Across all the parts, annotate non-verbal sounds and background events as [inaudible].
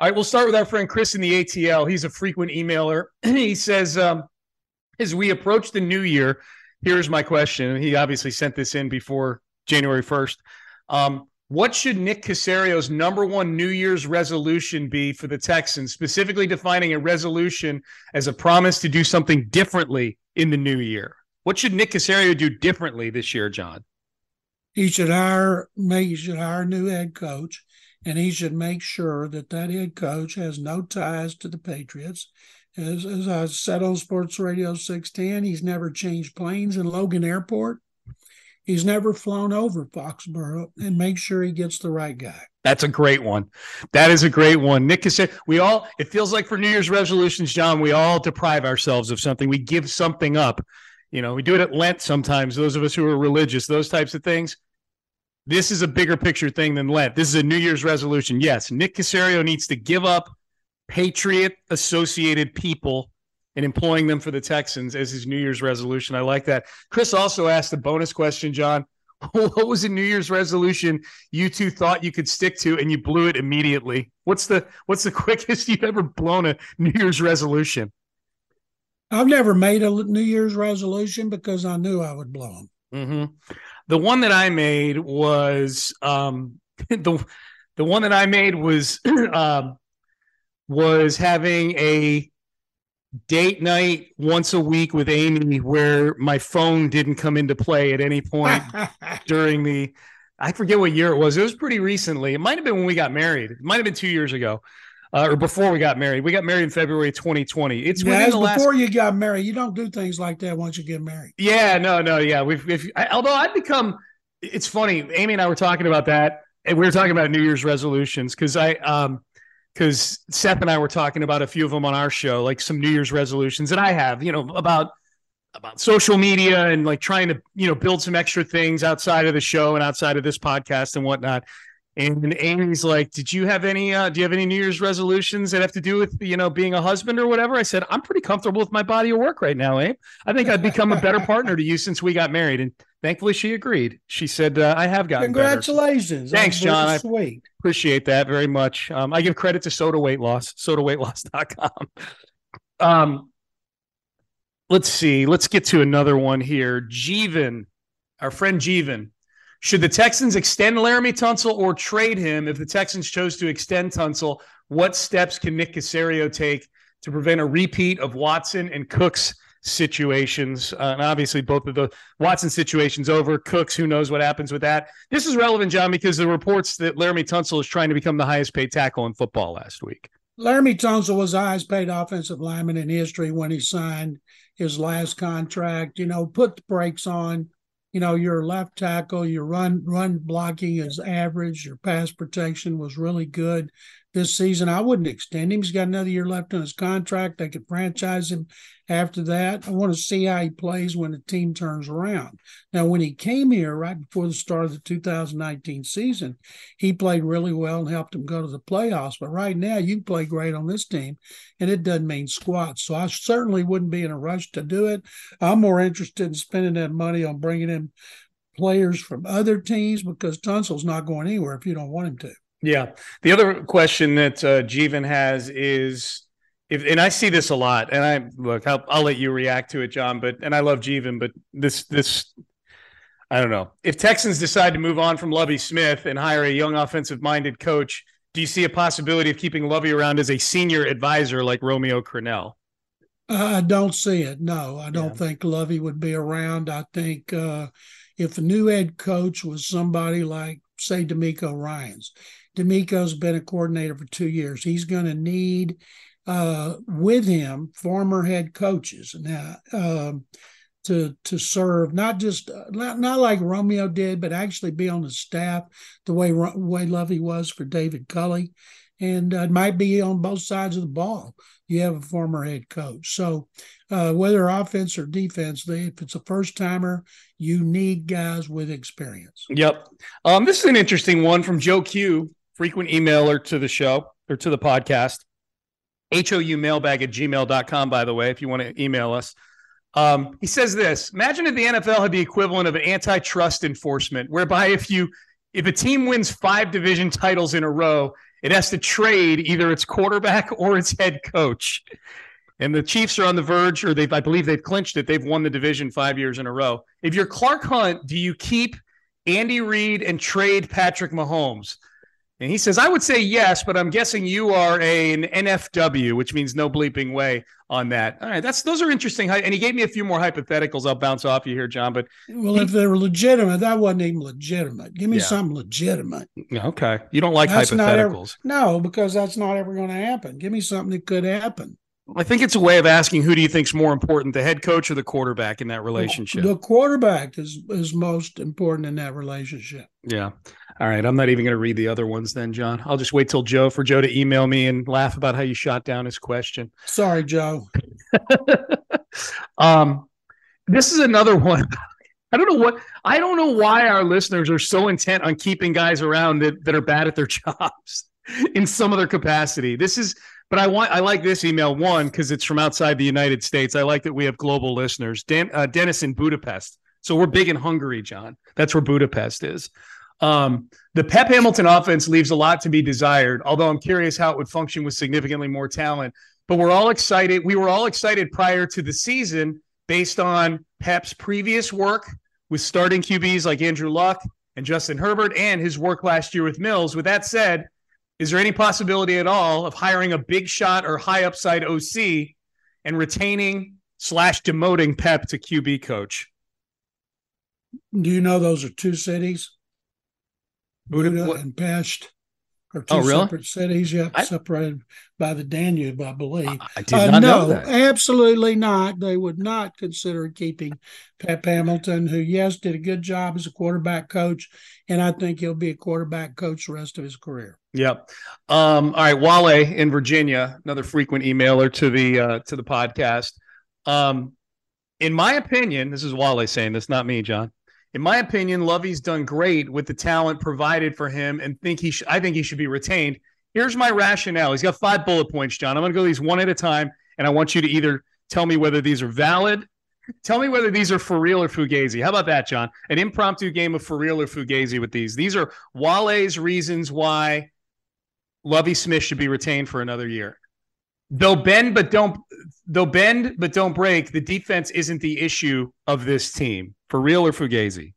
All right, we'll start with our friend Chris in the ATL. He's a frequent emailer. [clears throat] he says, um, as we approach the new year, here's my question. He obviously sent this in before January 1st. Um, what should Nick Caserio's number one New Year's resolution be for the Texans, specifically defining a resolution as a promise to do something differently in the new year? What should Nick Caserio do differently this year, John? He should hire, he should hire a new head coach and he should make sure that that head coach has no ties to the Patriots. As, as I said on Sports Radio 610, he's never changed planes in Logan Airport. He's never flown over Foxborough and make sure he gets the right guy. That's a great one. That is a great one. Nick has said we all, it feels like for New Year's resolutions, John, we all deprive ourselves of something. We give something up. You know, we do it at Lent sometimes, those of us who are religious, those types of things. This is a bigger picture thing than Lent. This is a New Year's resolution. Yes, Nick Caserio needs to give up Patriot associated people and employing them for the Texans as his New Year's resolution. I like that. Chris also asked a bonus question, John. [laughs] What was a New Year's resolution you two thought you could stick to and you blew it immediately? What's the what's the [laughs] quickest you've ever blown a New Year's resolution? I've never made a New Year's resolution because I knew I would blow them. Mm-hmm. The one that I made was um, [laughs] the the one that I made was [clears throat] um, was having a date night once a week with Amy where my phone didn't come into play at any point [laughs] during the I forget what year it was. It was pretty recently. It might have been when we got married. It might have been two years ago uh, or before we got married. We got married in February 2020. It's yeah, before last... you got married. You don't do things like that once you get married. Yeah, no, no, yeah. We've, we've I, although I've become. It's funny. Amy and I were talking about that, and we were talking about New Year's resolutions because I, um, because Seth and I were talking about a few of them on our show, like some New Year's resolutions that I have, you know, about about social media and like trying to you know build some extra things outside of the show and outside of this podcast and whatnot and Amy's like, "Did you have any? Uh, do you have any New Year's resolutions that have to do with you know being a husband or whatever?" I said, "I'm pretty comfortable with my body of work right now, Abe. I think I've become a better partner to you since we got married." And thankfully, she agreed. She said, uh, "I have gotten congratulations." Better. Thanks, John. Sweet. I appreciate that very much. Um, I give credit to Soda Weight Loss, SodaWeightLoss.com. Um, let's see. Let's get to another one here. Jeevan, our friend Jeevan should the Texans extend Laremy Tunsil or trade him? If the Texans chose to extend Tunsil, what steps can Nick Caserio take to prevent a repeat of Watson and Cooks situations? Uh, and obviously, both of the Watson situations over. Cooks, who knows what happens with that? This is relevant, John, because the reports that Laremy Tunsil is trying to become the highest paid tackle in football last week. Laramie Tunsil was the highest paid offensive lineman in history when he signed his last contract. You know, put the brakes on you know your left tackle your run run blocking is average. Your pass protection was really good this season i wouldn't extend him. He's got another year left on his contract. They could franchise him after that. I want to see how he plays when the team turns around. Now when he came here right before the start of the 2019 season he played really well and helped them go to the playoffs. But right now you play great on this team and it doesn't mean squat so i certainly wouldn't be in a rush to do it. I'm more interested in spending that money on bringing in players from other teams because Tunsil's not going anywhere if you don't want him to. Yeah. The other question that uh, Jeevan has is if, and I see this a lot, and I look, I'll, I'll let you react to it, John. But and I love Jeevan, but this this I don't know if Texans decide to move on from Lovie Smith and hire a young offensive minded coach. Do you see a possibility of keeping Lovie around as a senior advisor like Romeo Crennel? I don't see it. No, I don't yeah. think Lovie would be around. I think uh, if a new head coach was somebody like, say, DeMeco Ryans, DeMeco's been a coordinator for two years. He's going to need uh, with him former head coaches now um, to to serve not just not, not like Romeo did, but actually be on the staff the way way Lovie was for David Culley. and uh, it might be on both sides of the ball. You have a former head coach, so uh, whether offense or defense, they, if it's a first timer, you need guys with experience. Yep. Um, this is an interesting one from Joe Q, frequent emailer to the show or to the podcast. HOU mailbag at gmail.com, by the way, if you want to email us. Um, he says this Imagine if the NFL had the equivalent of an antitrust enforcement, whereby if you if a team wins five division titles in a row, it has to trade either its quarterback [laughs] or its head coach. And the Chiefs are on the verge, or they've I believe they've clinched it. They've won the division five years in a row. If you're Clark Hunt, do you keep Andy Reid and trade Patrick Mahomes? And he says, I would say yes, but I'm guessing you are a, an NFW, which means no bleeping way on that. All right, that's those are interesting. And he gave me a few more hypotheticals. I'll bounce off you here, John. But well, he, if they were legitimate, that wasn't even legitimate. Give me yeah. something legitimate. Okay, you don't like that's hypotheticals? Ever, no, because that's not ever going to happen. Give me something that could happen. I think it's a way of asking who do you think's more important, the head coach or the quarterback in that relationship? The quarterback is is most important in that relationship. Yeah. All right. I'm not even going to read the other ones then, John. I'll just wait till Joe for Joe to email me and laugh about how you shot down his question. Sorry, Joe. [laughs] um, this is another one. [laughs] I don't know what I don't know why our listeners are so intent on keeping guys around that, that are bad at their [laughs] jobs in some other capacity. This is but I want I like this email one because it's from outside the United States. I like that we have global listeners. Dan, uh, Dennis in Budapest. So we're big in Hungary, John. That's where Budapest is. Um, the Pep Hamilton offense leaves a lot to be desired. Although I'm curious how it would function with significantly more talent. But we're all excited. We were all excited prior to the season based on Pep's previous work with starting QBs like Andrew Luck and Justin Herbert and his work last year with Mills. With that said, is there any possibility at all of hiring a big shot or high upside OC and retaining slash demoting Pep to QB coach? Do you know those are two cities? Buda, and Pest are two oh, really? separate cities, yep, I, separated by the Danube, I believe. I, I did uh, not no, know that. absolutely not. They would not consider keeping Pep Hamilton, who, yes, did a good job as a quarterback coach, and I think he'll be a quarterback coach the rest of his career. Yep. Um, all right, Wale in Virginia, another frequent emailer to the uh, to the podcast. Um, in my opinion, this is Wale saying this, not me, John. In my opinion, Lovie's done great with the talent provided for him, and think he. Sh- I think he should be retained. Here's my rationale. He's got five bullet points, John. I'm going to go these one at a time, and I want you to either tell me whether these are valid. Tell me whether these are for real or fugazi. How about that, John? An impromptu game of for real or fugazi with these. These are Wale's reasons why Lovie Smith should be retained for another year. They'll bend but don't they'll bend but don't break. The defense isn't the issue of this team. For real or Fugazi?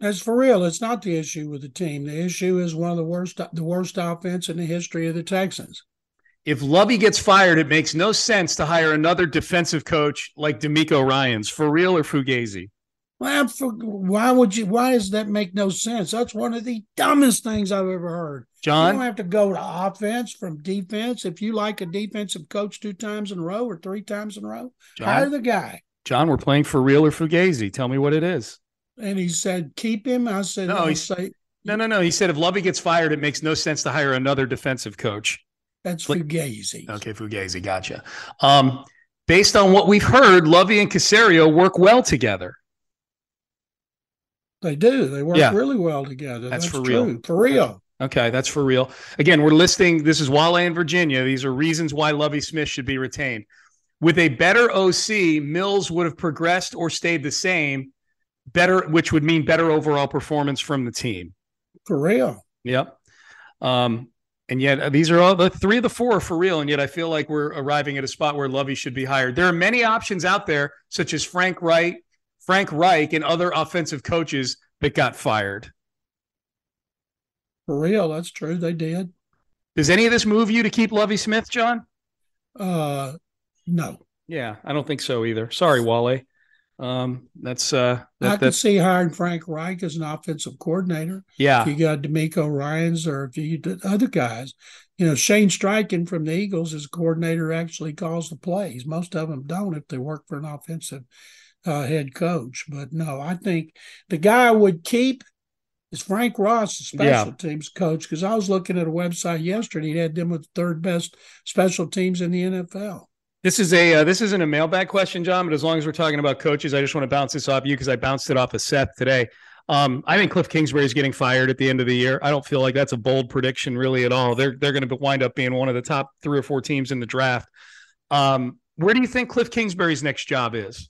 That's for real. It's not the issue with the team. The issue is one of the worst the worst offense in the history of the Texans. If Lovie gets fired, it makes no sense to hire another defensive coach like DeMeco Ryans. For real or Fugazi? Well, for, why would you? Why does that make no sense? That's one of the dumbest things I've ever heard. John, you don't have to go to offense from defense. If you like a defensive coach two times in a row or three times in a row, John, hire the guy. John, we're playing for real or Fugazi. Tell me what it is. And he said, keep him. I said, no. He say, no, no, no. He said if Lovie gets fired, it makes no sense to hire another defensive coach. That's Fugazi. Okay, Fugazi. Gotcha. Um, based on what we've heard, Lovie and Caserio work well together. They do. They work yeah. really well together. That's, that's for true. real. For real. Okay, that's for real. Again, we're listing this is Wale in Virginia. These are reasons why Lovie Smith should be retained. With a better OC, Mills would have progressed or stayed the same, better, which would mean better overall performance from the team. For real. Yep. Um, and yet uh, these are all the three of the four are for real. And yet I feel like we're arriving at a spot where Lovie should be hired. There are many options out there, such as Frank Wright, Frank Reich and other offensive coaches that got fired. For real, that's true. They did. Does any of this move you to keep Lovie Smith, John? Uh, no. Yeah, I don't think so either. Sorry, Wale. Um, that's uh, that, I could see hiring Frank Reich as an offensive coordinator. Yeah, if you got DeMeco Ryans or if you did other guys, you know, Shane Steichen from the Eagles as a coordinator actually calls the plays. Most of them don't if they work for an offensive uh, head coach. But no, I think the guy would keep Is Frank Ross a special yeah. teams coach? Because I was looking at a website yesterday, he had them with the third best special teams in the NFL. This is a uh, this isn't a mailbag question, John. But as long as we're talking about coaches, I just want to bounce this off you because I bounced it off of Seth today. Um, I think Cliff Kingsbury is getting fired at the end of the year. I don't feel like that's a bold prediction really at all. They're they're going to wind up being one of the top three or four teams in the draft. Um, where do you think Cliff Kingsbury's next job is?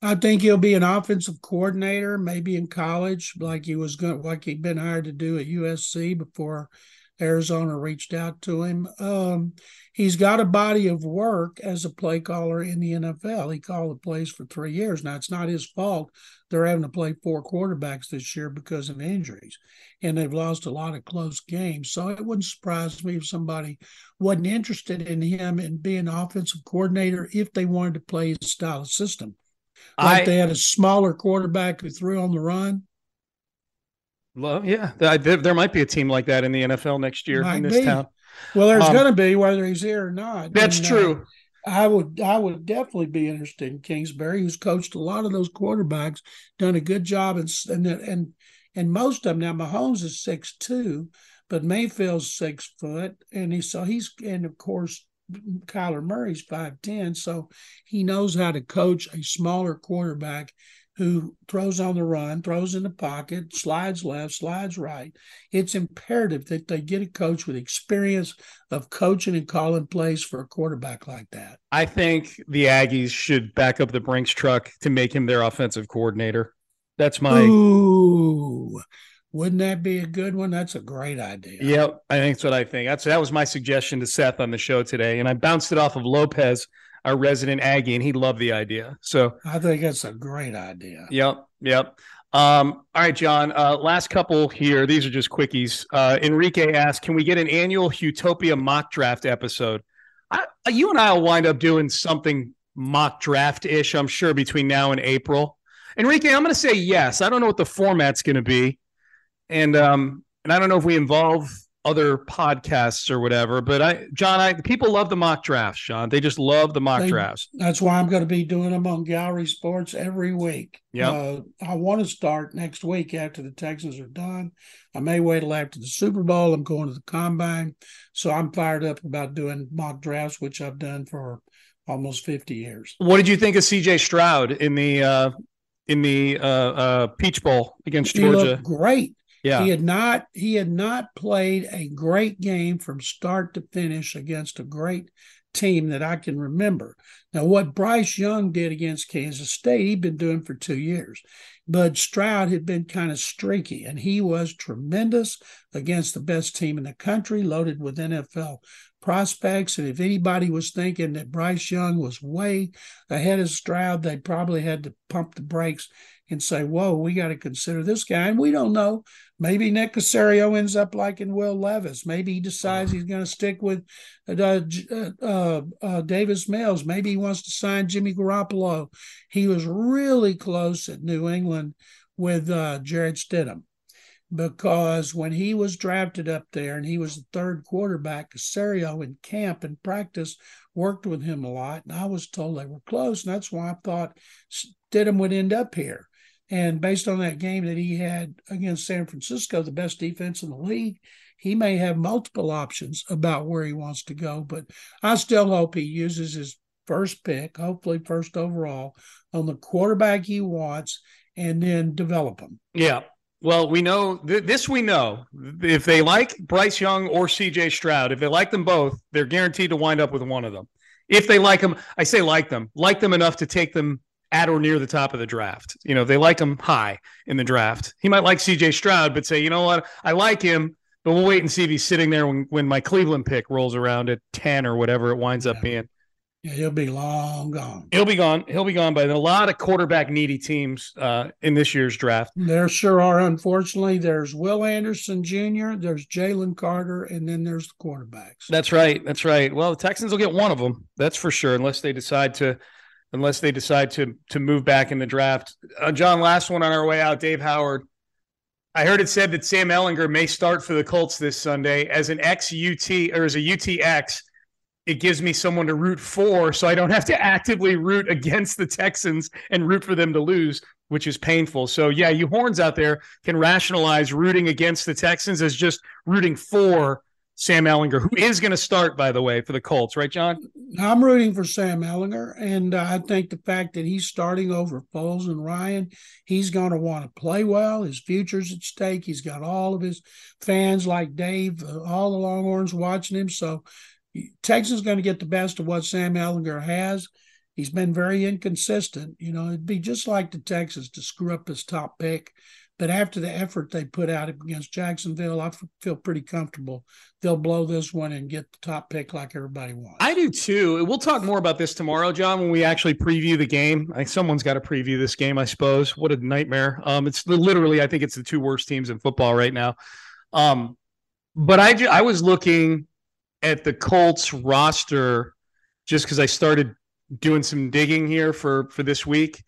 I think he'll be an offensive coordinator, maybe in college, like he was going, like he'd been hired to do at USC before Arizona reached out to him. Um, he's got a body of work as a play caller in the NFL. He called the plays for three years. Now it's not his fault. They're having to play four quarterbacks this year because of injuries, and they've lost a lot of close games. So it wouldn't surprise me if somebody wasn't interested in him and being an offensive coordinator if they wanted to play his style of system. Like I, they had a smaller quarterback who threw on the run. Well, yeah, there, might be a team like that in the NFL next year might in this be. town. Well, there's um, going to be whether he's here or not. That's and, uh, true. Uh, I would I would definitely be interested in Kingsbury, who's coached a lot of those quarterbacks, done a good job, and and and and most of them now. Mahomes is six two, but Mayfield's six foot, and he so he's and of course Kyler Murray's five ten, so he knows how to coach a smaller quarterback who throws on the run, throws in the pocket, slides left, slides right. It's imperative that they get a coach with experience of coaching and calling plays for a quarterback like that. I think the Aggies should back up the Brinks truck to make him their offensive coordinator. That's my. Ooh, wouldn't that be a good one? That's a great idea. Yep, I think that's what I think. That's that was my suggestion to Seth on the show today, and I bounced it off of Lopez our resident Aggie, and he loved the idea. So I think that's a great idea. Yep, yep. Um, all right, John. Uh, last couple here. These are just quickies. Uh, Enrique asked, "Can we get an annual Utopia mock draft episode?" I, you and I will wind up doing something mock draft ish. I'm sure between now and April. Enrique, I'm going to say yes. I don't know what the format's going to be, and um, and I don't know if we involve other podcasts or whatever. But I, John, I people love the mock drafts, John. They just love the mock they, drafts. That's why I'm going to be doing them on Gallery Sports every week. Yeah, uh, I want to start next week after the Texans are done. I may wait till after the Super Bowl. I'm going to the combine, so I'm fired up about doing mock drafts, which I've done for almost 50 years. What did you think of C.J. Stroud in the? Uh in the uh, uh, Peach Bowl against Georgia. great. Yeah. He had not he had not played a great game from start to finish against a great team that I can remember. Now, what Bryce Young did against Kansas State, he'd been doing for two years. Bud Stroud had been kind of streaky, and he was tremendous against the best team in the country, loaded with NFL prospects. And if anybody was thinking that Bryce Young was way ahead of Stroud, they probably had to pump the brakes and say, whoa, we got to consider this guy. And we don't know. Maybe Nick Caserio ends up liking Will Levis. Maybe he decides he's going to stick with uh, uh, uh, Davis Mills. Maybe he wants to sign Jimmy Garoppolo. He was really close at New England with uh, Jarrett Stidham because when he was drafted up there and he was the third quarterback, Caserio in camp and practice worked with him a lot. And I was told they were close. And that's why I thought Stidham would end up here. And based on that game that he had against San Francisco, the best defense in the league, he may have multiple options about where he wants to go. But I still hope he uses his first pick, hopefully first overall, on the quarterback he wants and then develop him. Yeah. Well, we know th- this. We know if they like Bryce Young or C.J. Stroud, if they like them both, they're guaranteed to wind up with one of them. If they like them, I say like them, like them enough to take them at or near the top of the draft. You know, they like him high in the draft. He might like CJ Stroud, but say, you know what, I like him, but we'll wait and see if he's sitting there when, when my Cleveland pick rolls around at 10 or whatever it winds yeah. up being. Yeah, he'll be long gone. He'll be gone. He'll be gone by then. A lot of quarterback needy teams uh, in this year's draft. There sure are. Unfortunately, there's Will Anderson Jr., there's Jalen Carter, and then there's the quarterbacks. That's right. That's right. Well, the Texans will get one of them. That's for sure, unless they decide to unless they decide to to move back in the draft. Uh, John, last one on our way out, Dave Howard. I heard it said that Sam Ehlinger may start for the Colts this Sunday as an ex UT or as a UTX. It gives me someone to root for, so I don't have to actively root against the Texans and root for them to lose. which is painful. So yeah, you horns out there can rationalize rooting against the Texans as just rooting for Sam Ehlinger, who is going to start, by the way, for the Colts, right, John? I'm rooting for Sam Ehlinger, and uh, I think the fact that he's starting over Foles and Ryan, he's going to want to play well. His future's at stake. He's got all of his fans like Dave, uh, all the Longhorns watching him. So Texas is going to get the best of what Sam Ehlinger has. He's been very inconsistent. You know, it'd be just like the Texas to screw up his top pick but after the effort they put out against Jacksonville, I feel pretty comfortable they'll blow this one and get the top pick like everybody wants. I do too. We'll talk more about this tomorrow, John, when we actually preview the game. I think someone's got to preview this game, I suppose. What a nightmare. Um, it's literally, I think it's the two worst teams in football right now. Um, but I, I was looking at the Colts roster just because I started doing some digging here for for this week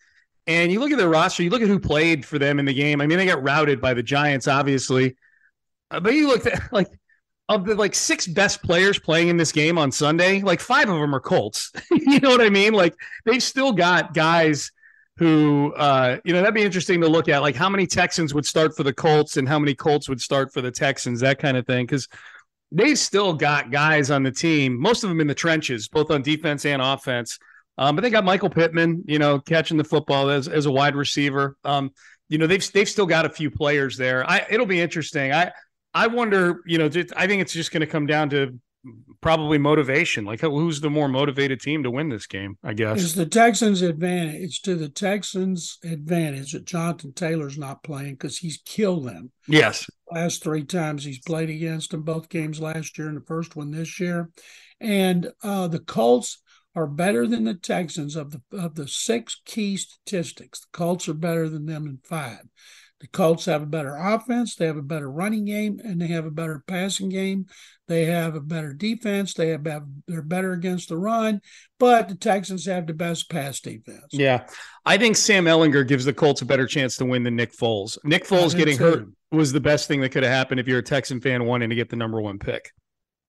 and you look at their roster, you look at who played for them in the game. I mean, they got routed by the Giants, obviously. Uh, but you look at [laughs] like of the like six best players playing in this game on Sunday, like five of them are Colts. [laughs] you know what I mean? Like they've still got guys who uh, you know, that'd be interesting to look at, like how many Texans would start for the Colts and how many Colts would start for the Texans, that kind of thing. Because they've still got guys on the team, most of them in the trenches, both on defense and offense um, but they got Michael Pittman, you know, catching the football as, as a wide receiver. Um, you know, they've they've still got a few players there. I it'll be interesting. I I wonder, you know, I think it's just going to come down to probably motivation. Like who's the more motivated team to win this game? I guess it's the Texans' advantage. It's to the Texans' advantage that Jonathan Taylor's not playing because he's killed them. Yes, last three times he's played against them, both games last year and the first one this year, and uh, the Colts are better than the Texans of the of the six key statistics. The Colts are better than them in five. The Colts have a better offense, they have a better running game, and they have a better passing game. They have a better defense. They have they're better against the run, but the Texans have the best pass defense. Yeah, I think Sam Ehlinger gives the Colts a better chance to win than Nick Foles. Nick Foles getting too. hurt was the best thing that could have happened if you're a Texan fan wanting to get the number one pick.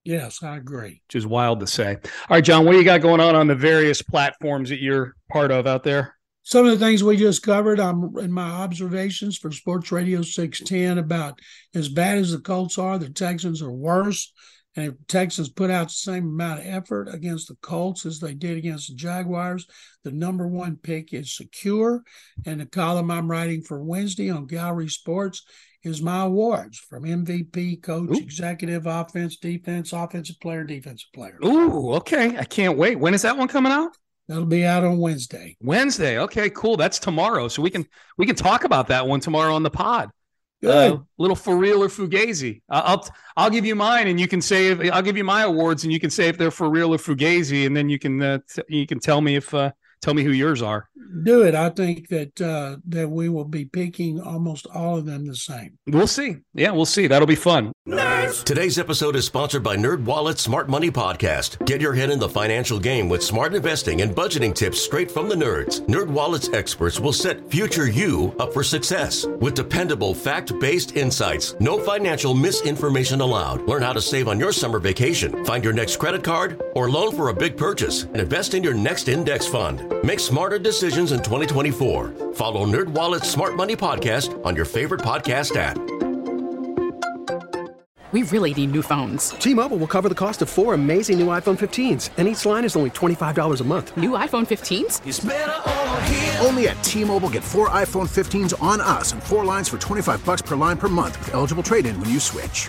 Yes, I agree. Which is wild to say. All right, John, what do you got going on on the various platforms that you're part of out there? Some of the things we just covered I'm in my observations for Sports Radio 610 about as bad as the Colts are, the Texans are worse. And if Texans put out the same amount of effort against the Colts as they did against the Jaguars, the number one pick is secure. And the column I'm writing for Wednesday on Gallery Sports is my awards from MVP, coach, Ooh. executive, offense, defense, offensive player, defensive player. Ooh, okay. I can't wait. When is that one coming out? That'll be out on Wednesday. Wednesday. Okay, cool. That's tomorrow. So we can we can talk about that one tomorrow on the pod. Good. Uh, little for real or fugazi. I'll I'll give you mine, and you can say if, I'll give you my awards, and you can say if they're for real or fugazi, and then you can uh, t- you can tell me if uh, tell me who yours are. Do it. I think that uh, that we will be picking almost all of them the same. We'll see. Yeah, we'll see. That'll be fun. Nerds. Today's episode is sponsored by Nerd Wallet's Smart Money Podcast. Get your head in the financial game with smart investing and budgeting tips straight from the nerds. Nerd Wallet's experts will set future you up for success with dependable, fact-based insights. No financial misinformation allowed. Learn how to save on your summer vacation, find your next credit card, or loan for a big purchase, and invest in your next index fund. Make smarter decisions in 2024. Follow NerdWallet's Smart Money Podcast on your favorite podcast app. We really need new phones. T-Mobile will cover the cost of four amazing new iPhone 15s, and each line is only $25 a month. New iPhone 15s? Only at T-Mobile get four iPhone 15s on us and four lines for 25 bucks per line per month with eligible trade-in when you switch.